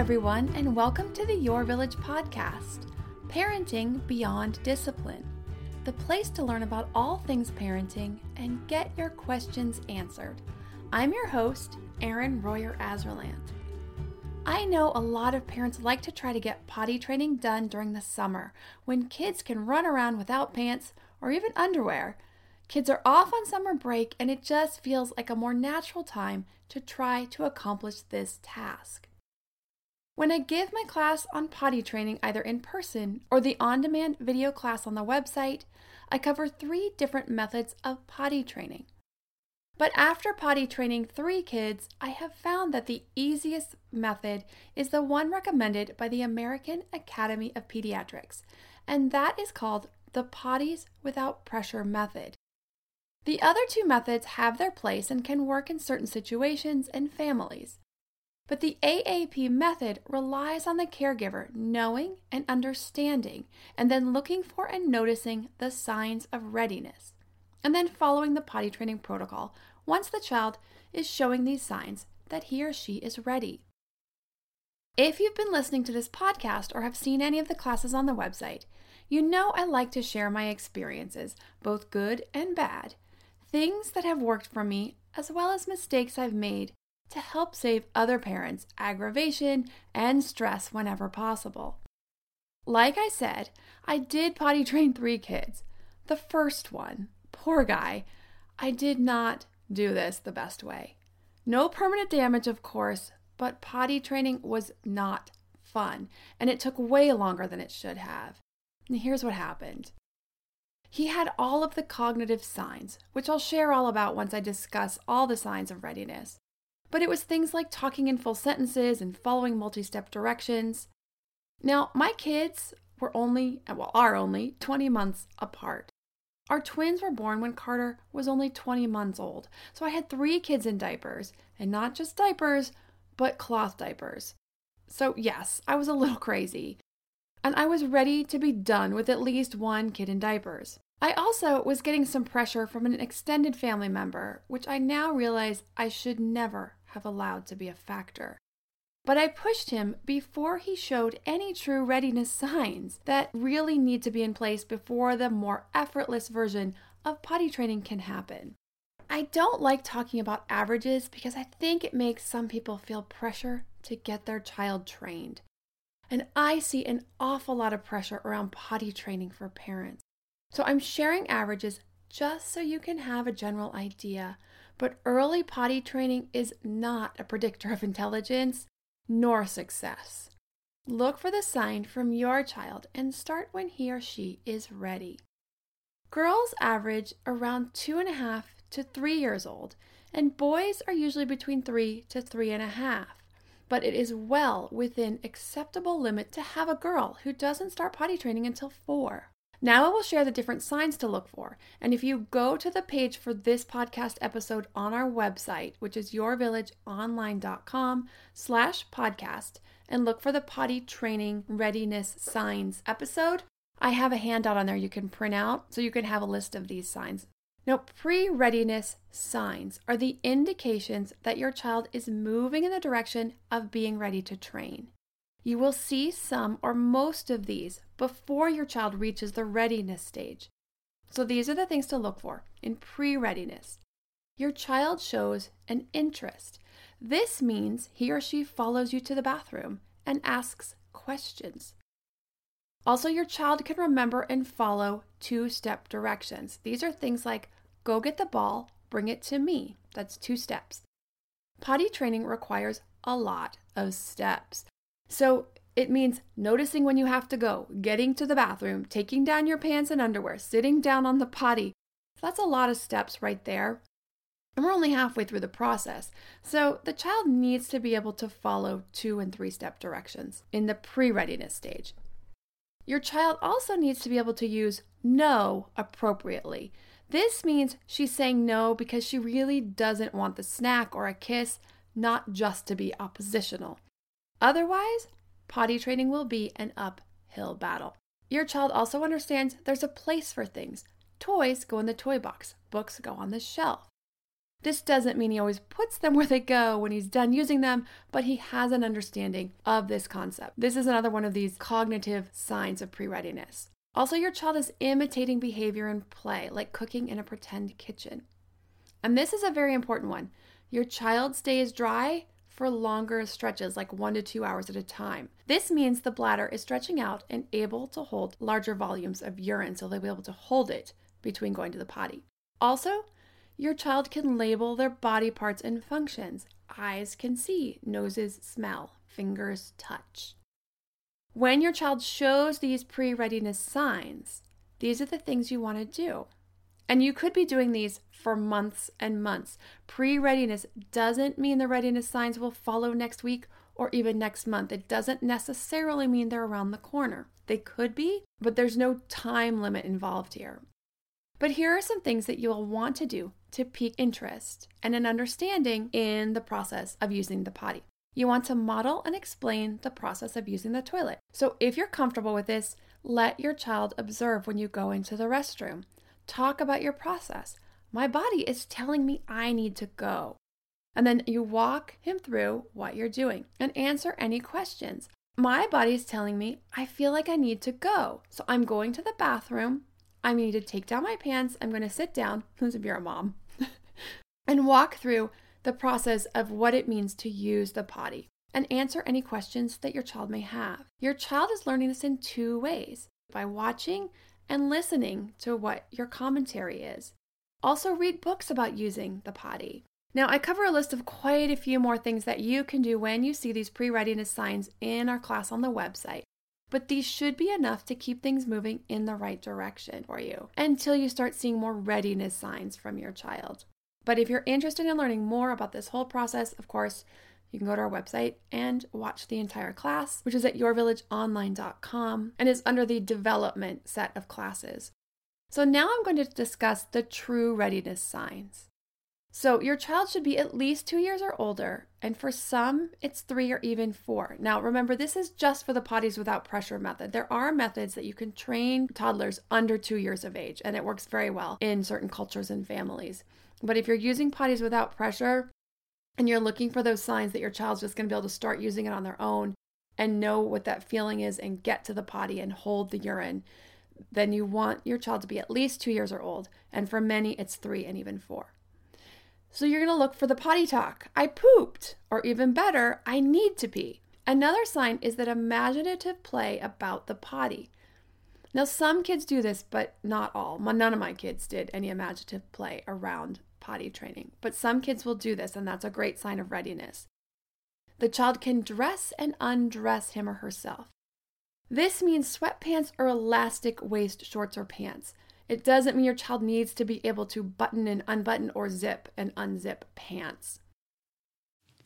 everyone, and welcome to the Your Village podcast Parenting Beyond Discipline, the place to learn about all things parenting and get your questions answered. I'm your host, Erin Royer Azerland. I know a lot of parents like to try to get potty training done during the summer when kids can run around without pants or even underwear. Kids are off on summer break, and it just feels like a more natural time to try to accomplish this task. When I give my class on potty training either in person or the on demand video class on the website, I cover three different methods of potty training. But after potty training three kids, I have found that the easiest method is the one recommended by the American Academy of Pediatrics, and that is called the Potties Without Pressure method. The other two methods have their place and can work in certain situations and families. But the AAP method relies on the caregiver knowing and understanding, and then looking for and noticing the signs of readiness, and then following the potty training protocol once the child is showing these signs that he or she is ready. If you've been listening to this podcast or have seen any of the classes on the website, you know I like to share my experiences, both good and bad, things that have worked for me, as well as mistakes I've made to help save other parents aggravation and stress whenever possible. Like I said, I did potty train three kids. The first one, poor guy, I did not do this the best way. No permanent damage, of course, but potty training was not fun, and it took way longer than it should have. And here's what happened. He had all of the cognitive signs, which I'll share all about once I discuss all the signs of readiness. But it was things like talking in full sentences and following multi step directions. Now, my kids were only, well, are only 20 months apart. Our twins were born when Carter was only 20 months old, so I had three kids in diapers, and not just diapers, but cloth diapers. So, yes, I was a little crazy and I was ready to be done with at least one kid in diapers. I also was getting some pressure from an extended family member, which I now realize I should never have allowed to be a factor. But I pushed him before he showed any true readiness signs that really need to be in place before the more effortless version of potty training can happen. I don't like talking about averages because I think it makes some people feel pressure to get their child trained. And I see an awful lot of pressure around potty training for parents. So I'm sharing averages just so you can have a general idea. But early potty training is not a predictor of intelligence nor success. Look for the sign from your child and start when he or she is ready. Girls average around two and a half to three years old, and boys are usually between three to three and a half but it is well within acceptable limit to have a girl who doesn't start potty training until 4. Now I will share the different signs to look for. And if you go to the page for this podcast episode on our website, which is yourvillageonline.com slash podcast, and look for the potty training readiness signs episode, I have a handout on there you can print out so you can have a list of these signs. Now, pre readiness signs are the indications that your child is moving in the direction of being ready to train. You will see some or most of these before your child reaches the readiness stage. So, these are the things to look for in pre readiness. your child shows an interest. This means he or she follows you to the bathroom and asks questions. Also, your child can remember and follow two step directions. These are things like go get the ball, bring it to me. That's two steps. Potty training requires a lot of steps. So it means noticing when you have to go, getting to the bathroom, taking down your pants and underwear, sitting down on the potty. That's a lot of steps right there. And we're only halfway through the process. So the child needs to be able to follow two and three step directions in the pre readiness stage. Your child also needs to be able to use no appropriately. This means she's saying no because she really doesn't want the snack or a kiss, not just to be oppositional. Otherwise, potty training will be an uphill battle. Your child also understands there's a place for things. Toys go in the toy box, books go on the shelf. This doesn't mean he always puts them where they go when he's done using them, but he has an understanding of this concept. This is another one of these cognitive signs of pre readiness. Also, your child is imitating behavior in play, like cooking in a pretend kitchen. And this is a very important one. Your child stays dry for longer stretches, like one to two hours at a time. This means the bladder is stretching out and able to hold larger volumes of urine, so they'll be able to hold it between going to the potty. Also, your child can label their body parts and functions. Eyes can see, noses smell, fingers touch. When your child shows these pre readiness signs, these are the things you want to do. And you could be doing these for months and months. Pre readiness doesn't mean the readiness signs will follow next week or even next month. It doesn't necessarily mean they're around the corner. They could be, but there's no time limit involved here. But here are some things that you'll want to do to pique interest and an understanding in the process of using the potty. You want to model and explain the process of using the toilet. So if you're comfortable with this, let your child observe when you go into the restroom. Talk about your process. My body is telling me I need to go. And then you walk him through what you're doing and answer any questions. My body is telling me I feel like I need to go. So I'm going to the bathroom. I need to take down my pants. I'm going to sit down, who's if you're a mom, and walk through the process of what it means to use the potty and answer any questions that your child may have. Your child is learning this in two ways by watching and listening to what your commentary is. Also, read books about using the potty. Now, I cover a list of quite a few more things that you can do when you see these pre readiness signs in our class on the website but these should be enough to keep things moving in the right direction for you until you start seeing more readiness signs from your child. But if you're interested in learning more about this whole process, of course, you can go to our website and watch the entire class, which is at yourvillageonline.com and is under the development set of classes. So now I'm going to discuss the true readiness signs. So, your child should be at least two years or older, and for some, it's three or even four. Now, remember, this is just for the potties without pressure method. There are methods that you can train toddlers under two years of age, and it works very well in certain cultures and families. But if you're using potties without pressure and you're looking for those signs that your child's just going to be able to start using it on their own and know what that feeling is and get to the potty and hold the urine, then you want your child to be at least two years or old. And for many, it's three and even four. So you're going to look for the potty talk. I pooped. Or even better, I need to pee. Another sign is that imaginative play about the potty. Now, some kids do this, but not all. None of my kids did any imaginative play around potty training, but some kids will do this, and that's a great sign of readiness. The child can dress and undress him or herself. This means sweatpants or elastic waist shorts or pants. It doesn't mean your child needs to be able to button and unbutton or zip and unzip pants.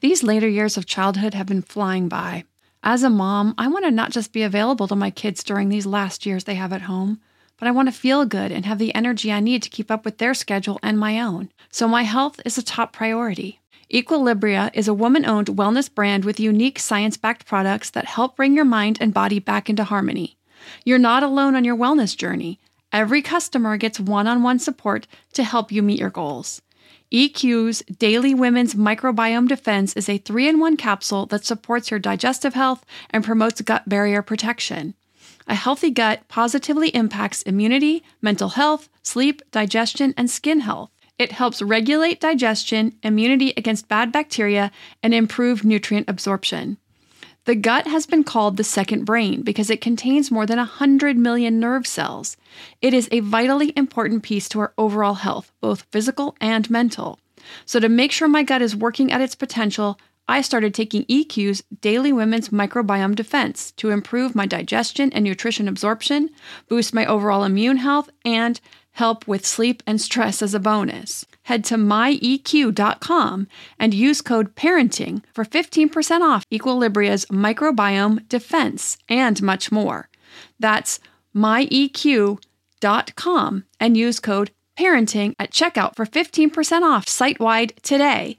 These later years of childhood have been flying by. As a mom, I want to not just be available to my kids during these last years they have at home, but I want to feel good and have the energy I need to keep up with their schedule and my own. So my health is a top priority. Equilibria is a woman owned wellness brand with unique science backed products that help bring your mind and body back into harmony. You're not alone on your wellness journey. Every customer gets one on one support to help you meet your goals. EQ's Daily Women's Microbiome Defense is a three in one capsule that supports your digestive health and promotes gut barrier protection. A healthy gut positively impacts immunity, mental health, sleep, digestion, and skin health. It helps regulate digestion, immunity against bad bacteria, and improve nutrient absorption. The gut has been called the second brain because it contains more than 100 million nerve cells. It is a vitally important piece to our overall health, both physical and mental. So, to make sure my gut is working at its potential, I started taking EQ's Daily Women's Microbiome Defense to improve my digestion and nutrition absorption, boost my overall immune health, and help with sleep and stress as a bonus. Head to myeq.com and use code PARENTING for 15% off Equilibria's microbiome defense and much more. That's myeq.com and use code PARENTING at checkout for 15% off site wide today.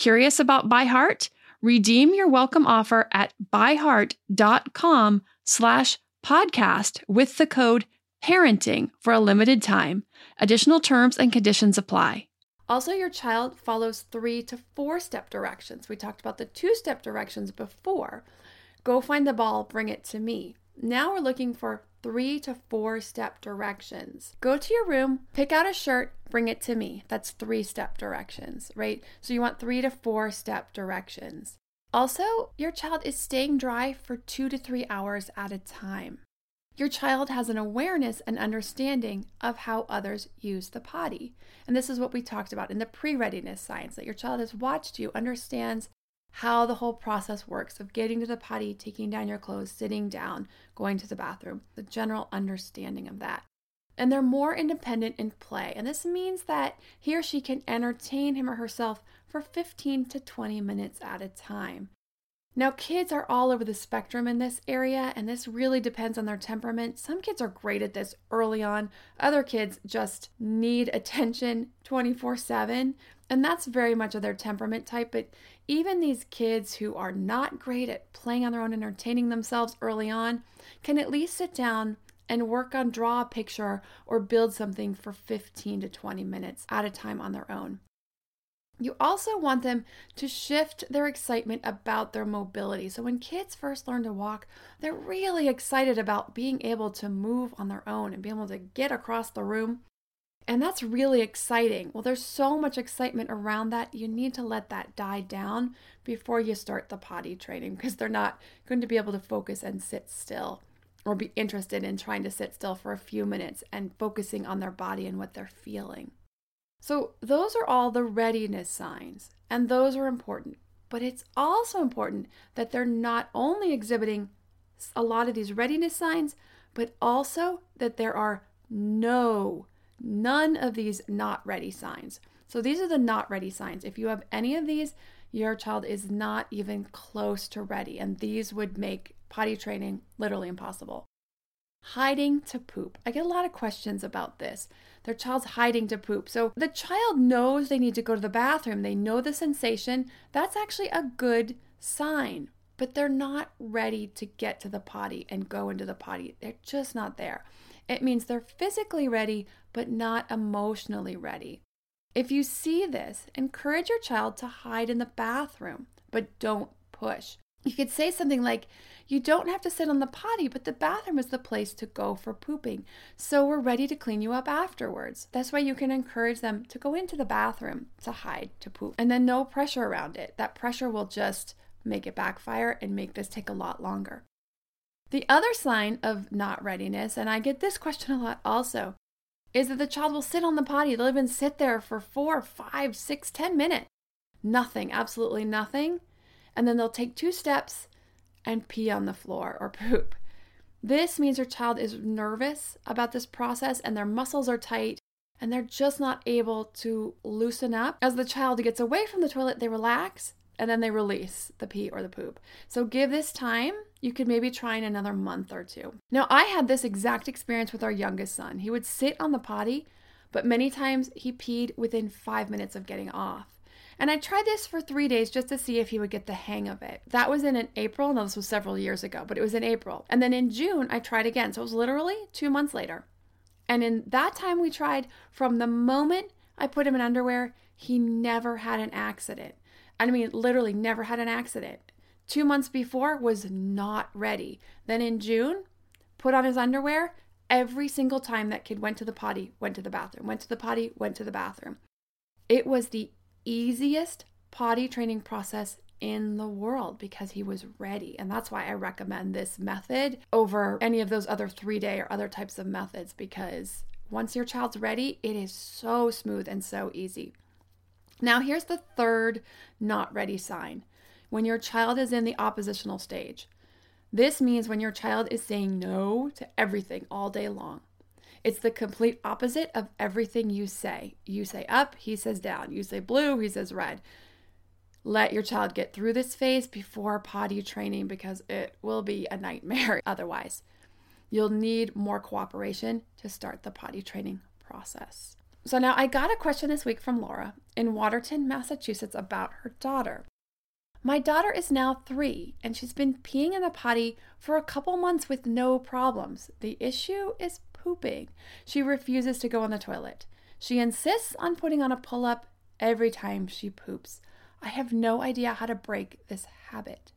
Curious about ByHeart? Redeem your welcome offer at byheart.com slash podcast with the code parenting for a limited time. Additional terms and conditions apply. Also, your child follows three to four step directions. We talked about the two step directions before. Go find the ball, bring it to me. Now we're looking for three to four step directions. Go to your room, pick out a shirt, bring it to me. That's three step directions, right? So you want three to four step directions. Also, your child is staying dry for two to three hours at a time. Your child has an awareness and understanding of how others use the potty. And this is what we talked about in the pre readiness signs that your child has watched you, understands how the whole process works of getting to the potty, taking down your clothes, sitting down, going to the bathroom, the general understanding of that. And they're more independent in play. And this means that he or she can entertain him or herself for 15 to 20 minutes at a time. Now, kids are all over the spectrum in this area, and this really depends on their temperament. Some kids are great at this early on, other kids just need attention 24 7, and that's very much of their temperament type. But even these kids who are not great at playing on their own, entertaining themselves early on, can at least sit down and work on draw a picture or build something for 15 to 20 minutes at a time on their own. You also want them to shift their excitement about their mobility. So, when kids first learn to walk, they're really excited about being able to move on their own and being able to get across the room. And that's really exciting. Well, there's so much excitement around that. You need to let that die down before you start the potty training because they're not going to be able to focus and sit still or be interested in trying to sit still for a few minutes and focusing on their body and what they're feeling. So, those are all the readiness signs, and those are important. But it's also important that they're not only exhibiting a lot of these readiness signs, but also that there are no, none of these not ready signs. So, these are the not ready signs. If you have any of these, your child is not even close to ready, and these would make potty training literally impossible. Hiding to poop. I get a lot of questions about this their child's hiding to poop. So the child knows they need to go to the bathroom, they know the sensation. That's actually a good sign, but they're not ready to get to the potty and go into the potty. They're just not there. It means they're physically ready, but not emotionally ready. If you see this, encourage your child to hide in the bathroom, but don't push. You could say something like, you don't have to sit on the potty, but the bathroom is the place to go for pooping. So we're ready to clean you up afterwards. That's why you can encourage them to go into the bathroom to hide, to poop, and then no pressure around it. That pressure will just make it backfire and make this take a lot longer. The other sign of not readiness, and I get this question a lot also, is that the child will sit on the potty. They'll even sit there for four, five, six, ten minutes nothing, absolutely nothing. And then they'll take two steps and pee on the floor or poop. This means your child is nervous about this process and their muscles are tight and they're just not able to loosen up. As the child gets away from the toilet, they relax and then they release the pee or the poop. So give this time. You could maybe try in another month or two. Now, I had this exact experience with our youngest son. He would sit on the potty, but many times he peed within five minutes of getting off. And I tried this for three days just to see if he would get the hang of it. That was in April. Now, this was several years ago, but it was in April. And then in June, I tried again. So it was literally two months later. And in that time we tried, from the moment I put him in underwear, he never had an accident. I mean, literally never had an accident. Two months before was not ready. Then in June, put on his underwear. Every single time that kid went to the potty, went to the bathroom, went to the potty, went to the bathroom. It was the easiest potty training process in the world because he was ready. And that's why I recommend this method over any of those other three day or other types of methods because once your child's ready, it is so smooth and so easy. Now, here's the third not ready sign when your child is in the oppositional stage. This means when your child is saying no to everything all day long. It's the complete opposite of everything you say. You say up, he says down. You say blue, he says red. Let your child get through this phase before potty training because it will be a nightmare otherwise. You'll need more cooperation to start the potty training process. So, now I got a question this week from Laura in Watertown, Massachusetts about her daughter. My daughter is now three and she's been peeing in the potty for a couple months with no problems. The issue is pooping. She refuses to go on the toilet. She insists on putting on a pull up every time she poops. I have no idea how to break this habit.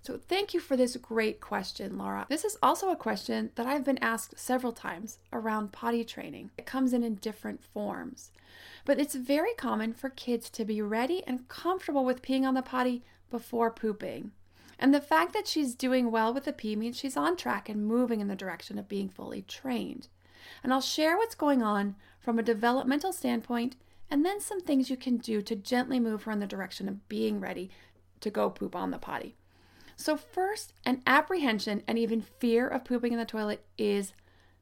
So, thank you for this great question, Laura. This is also a question that I've been asked several times around potty training. It comes in in different forms, but it's very common for kids to be ready and comfortable with peeing on the potty before pooping. And the fact that she's doing well with the pee means she's on track and moving in the direction of being fully trained. And I'll share what's going on from a developmental standpoint and then some things you can do to gently move her in the direction of being ready to go poop on the potty. So, first, an apprehension and even fear of pooping in the toilet is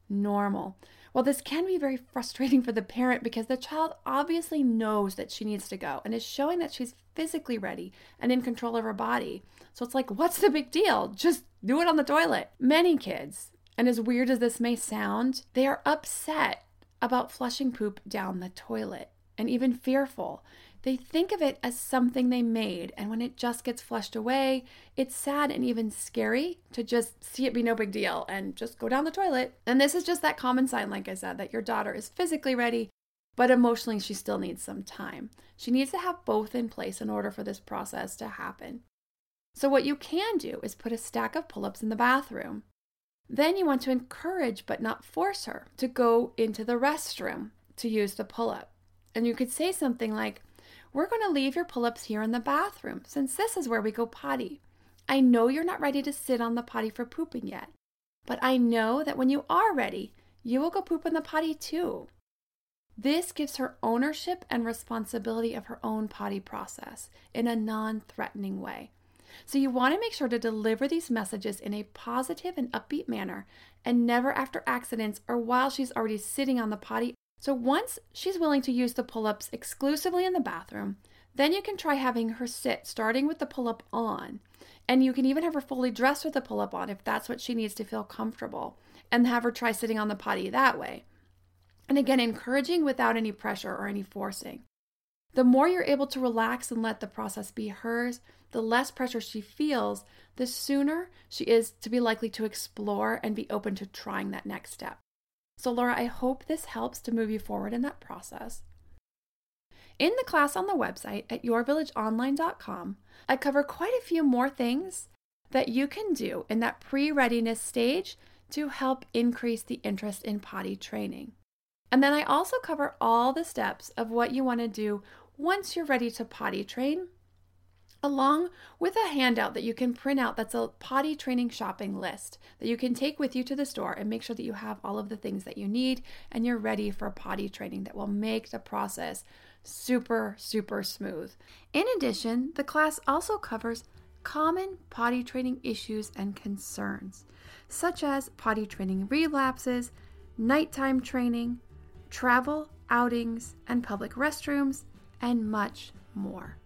normal. Well, this can be very frustrating for the parent because the child obviously knows that she needs to go and is showing that she's physically ready and in control of her body. So it's like, what's the big deal? Just do it on the toilet. Many kids, and as weird as this may sound, they are upset about flushing poop down the toilet and even fearful. They think of it as something they made, and when it just gets flushed away, it's sad and even scary to just see it be no big deal and just go down the toilet. And this is just that common sign, like I said, that your daughter is physically ready, but emotionally she still needs some time. She needs to have both in place in order for this process to happen. So, what you can do is put a stack of pull ups in the bathroom. Then you want to encourage but not force her to go into the restroom to use the pull up. And you could say something like, We're going to leave your pull ups here in the bathroom since this is where we go potty. I know you're not ready to sit on the potty for pooping yet, but I know that when you are ready, you will go poop in the potty too. This gives her ownership and responsibility of her own potty process in a non threatening way. So, you want to make sure to deliver these messages in a positive and upbeat manner and never after accidents or while she's already sitting on the potty so once she's willing to use the pull ups exclusively in the bathroom, then you can try having her sit, starting with the pull up on. And you can even have her fully dressed with the pull up on if that's what she needs to feel comfortable, and have her try sitting on the potty that way. And again, encouraging without any pressure or any forcing. The more you're able to relax and let the process be hers, the less pressure she feels, the sooner she is to be likely to explore and be open to trying that next step. So, Laura, I hope this helps to move you forward in that process. In the class on the website at yourvillageonline.com, I cover quite a few more things that you can do in that pre readiness stage to help increase the interest in potty training. And then I also cover all the steps of what you want to do once you're ready to potty train along with a handout that you can print out that's a potty training shopping list that you can take with you to the store and make sure that you have all of the things that you need and you're ready for potty training that will make the process super, super smooth. In addition, the class also covers common potty training issues and concerns, such as potty training relapses, nighttime training, travel, outings, and public restrooms, and much more.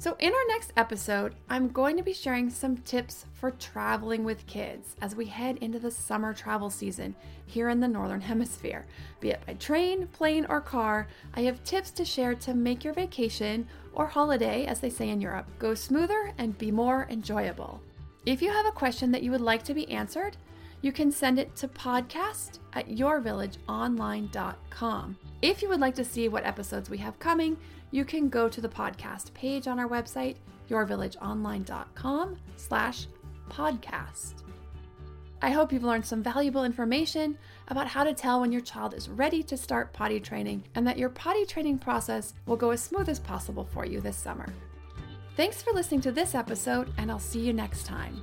So, in our next episode, I'm going to be sharing some tips for traveling with kids as we head into the summer travel season here in the Northern Hemisphere. Be it by train, plane, or car, I have tips to share to make your vacation or holiday, as they say in Europe, go smoother and be more enjoyable. If you have a question that you would like to be answered, you can send it to podcast at yourvillageonline.com. If you would like to see what episodes we have coming, you can go to the podcast page on our website, yourvillageonline.com slash podcast. I hope you've learned some valuable information about how to tell when your child is ready to start potty training and that your potty training process will go as smooth as possible for you this summer. Thanks for listening to this episode, and I'll see you next time.